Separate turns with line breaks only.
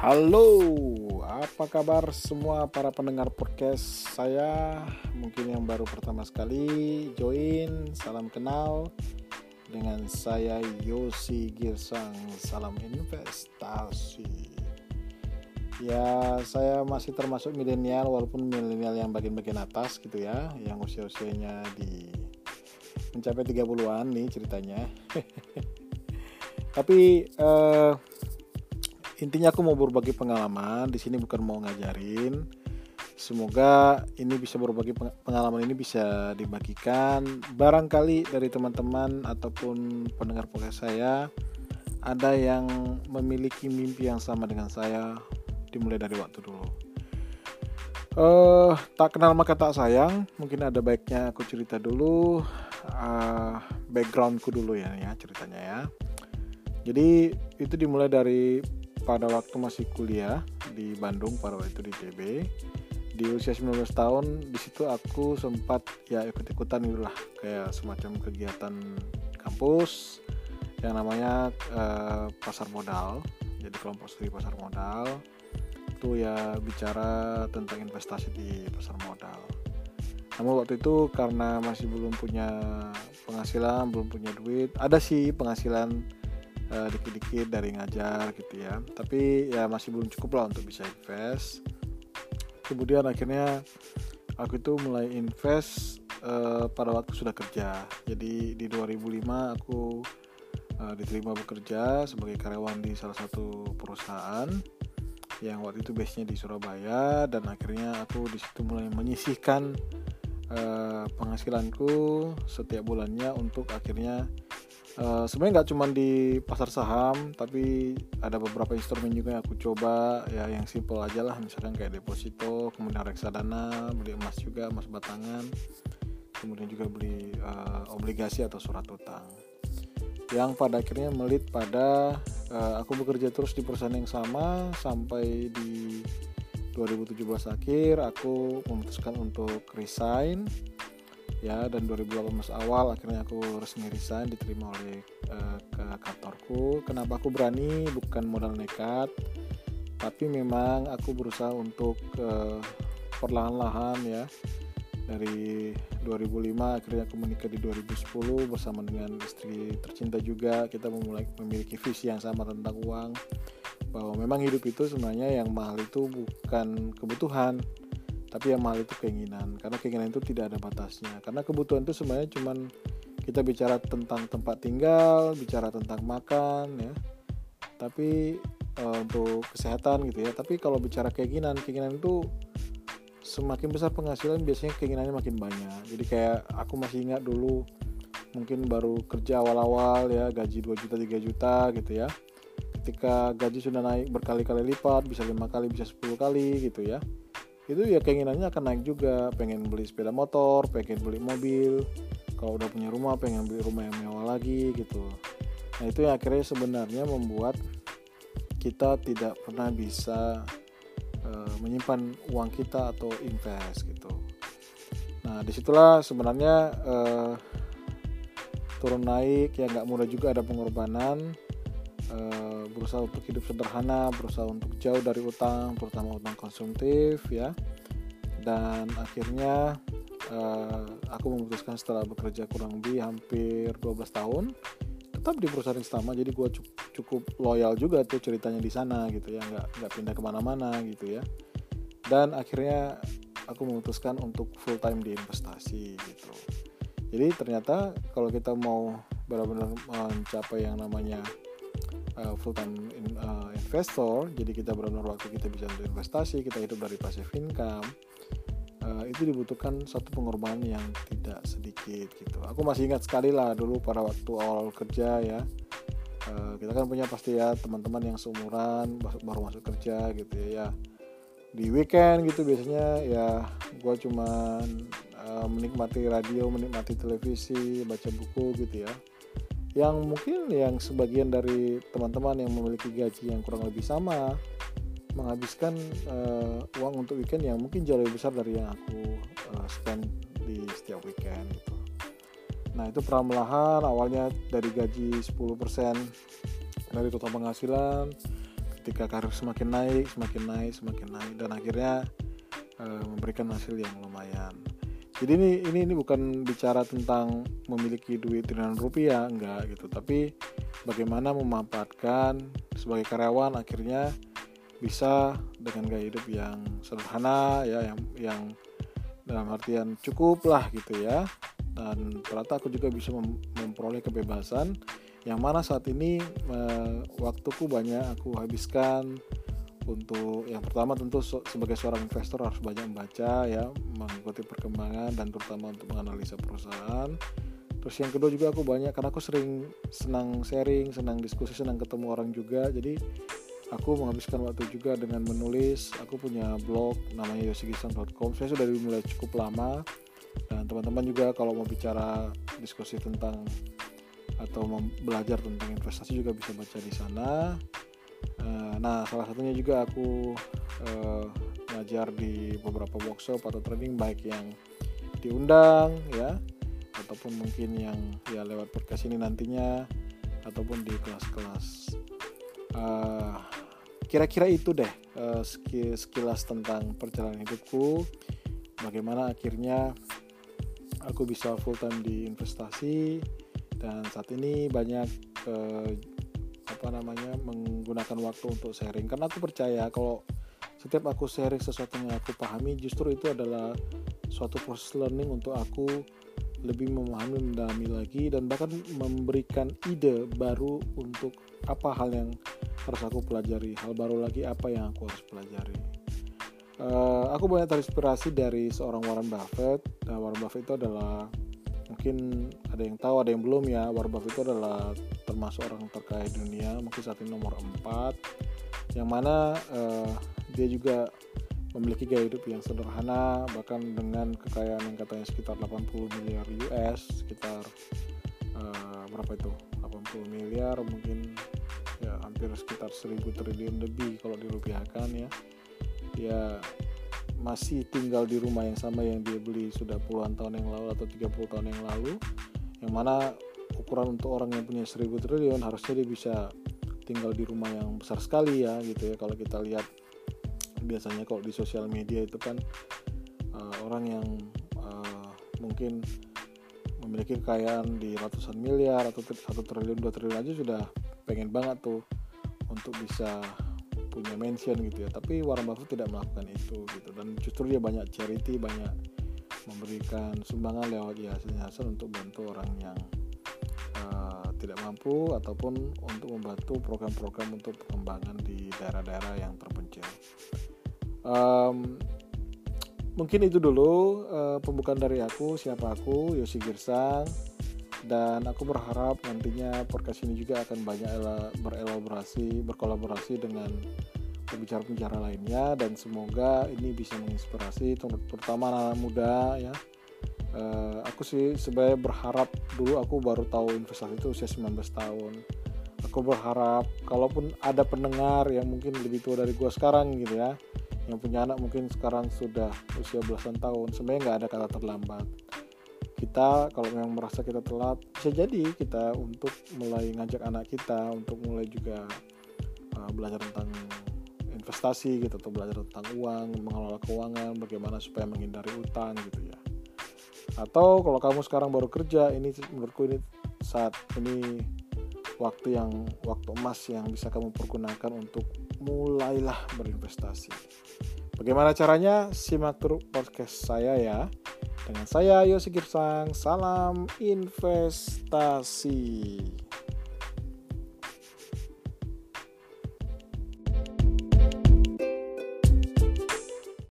Halo, apa kabar semua para pendengar podcast saya? Mungkin yang baru pertama sekali join, salam kenal dengan saya Yosi Girsang. Salam investasi. Ya, saya masih termasuk milenial walaupun milenial yang bagian-bagian atas gitu ya, yang usia-usianya di mencapai 30-an nih ceritanya. Tapi eh, intinya aku mau berbagi pengalaman di sini bukan mau ngajarin. Semoga ini bisa berbagi pengalaman ini bisa dibagikan. Barangkali dari teman-teman ataupun pendengar podcast saya ada yang memiliki mimpi yang sama dengan saya dimulai dari waktu dulu. Uh, tak kenal maka tak sayang mungkin ada baiknya aku cerita dulu. Uh, backgroundku dulu ya ya ceritanya ya. Jadi itu dimulai dari pada waktu masih kuliah di Bandung pada waktu itu di TB di usia 19 tahun di situ aku sempat ya ikut-ikutan itulah kayak semacam kegiatan kampus yang namanya uh, pasar modal. Jadi kelompok studi pasar modal. Itu ya bicara tentang investasi di pasar modal. Namun waktu itu karena masih belum punya penghasilan belum punya duit ada sih penghasilan uh, dikit-dikit dari ngajar gitu ya. Tapi ya masih belum cukup lah untuk bisa invest. Kemudian akhirnya aku itu mulai invest uh, pada waktu sudah kerja. Jadi di 2005 aku uh, diterima bekerja sebagai karyawan di salah satu perusahaan yang waktu itu base-nya di Surabaya. Dan akhirnya aku di situ mulai menyisihkan uh, penghasilanku setiap bulannya untuk akhirnya Uh, sebenarnya nggak cuma di pasar saham tapi ada beberapa instrumen juga yang aku coba. Ya yang simple aja lah. Misalkan kayak deposito kemudian reksadana beli emas juga emas batangan. Kemudian juga beli uh, obligasi atau surat utang. Yang pada akhirnya melit pada uh, aku bekerja terus di perusahaan yang sama sampai di 2017 akhir aku memutuskan untuk resign ya dan 2018 awal akhirnya aku resmi resign diterima oleh uh, ke kantorku. Kenapa aku berani? Bukan modal nekat tapi memang aku berusaha untuk uh, perlahan-lahan ya. Dari 2005 akhirnya aku menikah di 2010 bersama dengan istri tercinta juga. Kita memulai memiliki visi yang sama tentang uang. Bahwa memang hidup itu sebenarnya yang mahal itu bukan kebutuhan tapi yang mahal itu keinginan karena keinginan itu tidak ada batasnya. Karena kebutuhan itu sebenarnya cuman kita bicara tentang tempat tinggal bicara tentang makan ya. Tapi e, untuk kesehatan gitu ya. Tapi kalau bicara keinginan keinginan itu semakin besar penghasilan biasanya keinginannya makin banyak. Jadi kayak aku masih ingat dulu mungkin baru kerja awal-awal ya gaji 2 juta 3 juta gitu ya. Ketika gaji sudah naik berkali-kali lipat bisa lima kali bisa 10 kali gitu ya itu ya keinginannya akan naik juga. Pengen beli sepeda motor pengen beli mobil. Kalau udah punya rumah pengen beli rumah yang mewah lagi gitu. Nah itu yang akhirnya sebenarnya membuat kita tidak pernah bisa uh, menyimpan uang kita atau invest gitu. Nah di situlah sebenarnya uh, turun naik ya nggak mudah juga ada pengorbanan Eh, berusaha untuk hidup sederhana, berusaha untuk jauh dari utang, terutama utang konsumtif ya. Dan akhirnya uh, aku memutuskan setelah bekerja kurang lebih hampir 12 tahun tetap di perusahaan yang sama. Jadi gue cukup, cukup loyal juga tuh ceritanya di sana gitu ya. Nggak nggak pindah ke mana-mana gitu ya. Dan akhirnya aku memutuskan untuk full time di investasi gitu. Jadi ternyata kalau kita mau benar-benar mencapai yang namanya uh, full time in, uh, investor. Jadi kita benar-benar waktu kita bisa investasi kita hidup dari passive income. Uh, itu dibutuhkan satu pengorbanan yang tidak sedikit gitu. Aku masih ingat sekali lah dulu pada waktu awal kerja ya. Uh, kita kan punya pasti ya teman-teman yang seumuran baru masuk kerja gitu ya, ya. Di weekend gitu biasanya ya gue cuman uh, menikmati radio menikmati televisi baca buku gitu ya yang mungkin yang sebagian dari teman-teman yang memiliki gaji yang kurang lebih sama menghabiskan uh, uang untuk weekend yang mungkin jauh lebih besar dari yang aku uh, spend di setiap weekend gitu. Nah itu perlahan awalnya dari gaji 10% dari total penghasilan ketika karir semakin naik semakin naik semakin naik dan akhirnya uh, memberikan hasil yang lumayan jadi ini ini ini bukan bicara tentang memiliki duit triliunan rupiah enggak gitu. Tapi bagaimana memanfaatkan sebagai karyawan akhirnya bisa dengan gaya hidup yang sederhana ya yang yang dalam artian cukup lah gitu ya. Dan ternyata aku juga bisa mem memperoleh kebebasan yang mana saat ini uh, waktuku banyak aku habiskan untuk yang pertama tentu sebagai seorang investor harus banyak membaca ya mengikuti perkembangan dan terutama untuk menganalisa perusahaan. Terus yang kedua juga aku banyak karena aku sering senang sharing senang diskusi senang ketemu orang juga. Jadi aku menghabiskan waktu juga dengan menulis. Aku punya blog namanya yosigisang.com saya sudah dimulai cukup lama. Dan teman-teman juga kalau mau bicara diskusi tentang atau belajar tentang investasi juga bisa baca di sana Eh, nah salah satunya juga aku uh, ngajar di beberapa workshop atau training baik yang diundang ya ataupun mungkin yang ya lewat podcast ini nantinya ataupun di kelas-kelas. Uh, kira-kira itu deh uh, sekilas tentang perjalanan hidupku bagaimana akhirnya aku bisa full time di investasi dan saat ini banyak uh, apa namanya menggunakan waktu untuk sharing. Karena aku percaya kalau setiap aku sharing sesuatu yang aku pahami justru itu adalah suatu proses learning untuk aku lebih memahami mendalami lagi dan bahkan memberikan ide baru untuk apa hal yang harus aku pelajari hal baru lagi apa yang aku harus pelajari. Uh, aku banyak terinspirasi dari seorang Warren Buffett. Nah, Warren Buffett itu adalah mungkin ada yang tahu ada yang belum ya. Warren Buffett itu adalah termasuk orang terkaya dunia mungkin saat ini nomor 4 yang mana uh, dia juga memiliki gaya hidup yang sederhana bahkan dengan kekayaan yang katanya sekitar 80 miliar US sekitar uh, berapa itu? 80 miliar mungkin ya hampir sekitar 1000 triliun lebih kalau dirupiahkan ya. Ya masih tinggal di rumah yang sama yang dia beli sudah puluhan tahun yang lalu atau 30 tahun yang lalu yang mana ukuran untuk orang yang punya 1000 triliun harusnya dia bisa tinggal di rumah yang besar sekali ya gitu ya. Kalau kita lihat biasanya kalau di sosial media itu kan uh, orang yang uh, mungkin memiliki kekayaan di ratusan miliar atau satu triliun dua triliun aja sudah pengen banget tuh untuk bisa punya mention gitu ya. Tapi Warren Buffett tidak melakukan itu gitu. Dan justru dia banyak charity banyak memberikan sumbangan lewat yayasan-yayasan untuk bantu orang yang uh, tidak mampu ataupun untuk membantu program-program untuk pengembangan di daerah-daerah yang terpencil. Um, mungkin itu dulu uh, pembukaan dari aku. Siapa aku? Yosi Girsang dan aku berharap nantinya podcast ini juga akan banyak berelaborasi berkolaborasi dengan pembicara-pembicara lainnya. Dan semoga ini bisa menginspirasi terutama anak, -anak muda ya. Uh, aku sih sebenarnya berharap dulu aku baru tahu investasi itu usia 19 tahun. Aku berharap kalaupun ada pendengar yang mungkin lebih tua dari gue sekarang gitu ya yang punya anak mungkin sekarang sudah usia belasan tahun sebenarnya nggak ada kata terlambat kita kalau memang merasa kita telat bisa jadi kita untuk mulai ngajak anak kita untuk mulai juga uh, belajar tentang investasi gitu atau belajar tentang uang mengelola keuangan bagaimana supaya menghindari utang gitu ya. Atau kalau kamu sekarang baru kerja ini menurutku ini saat ini waktu yang waktu emas yang bisa kamu pergunakan untuk mulailah berinvestasi. Bagaimana caranya? Simak terus podcast saya ya dengan saya Yosi Girsang, salam investasi.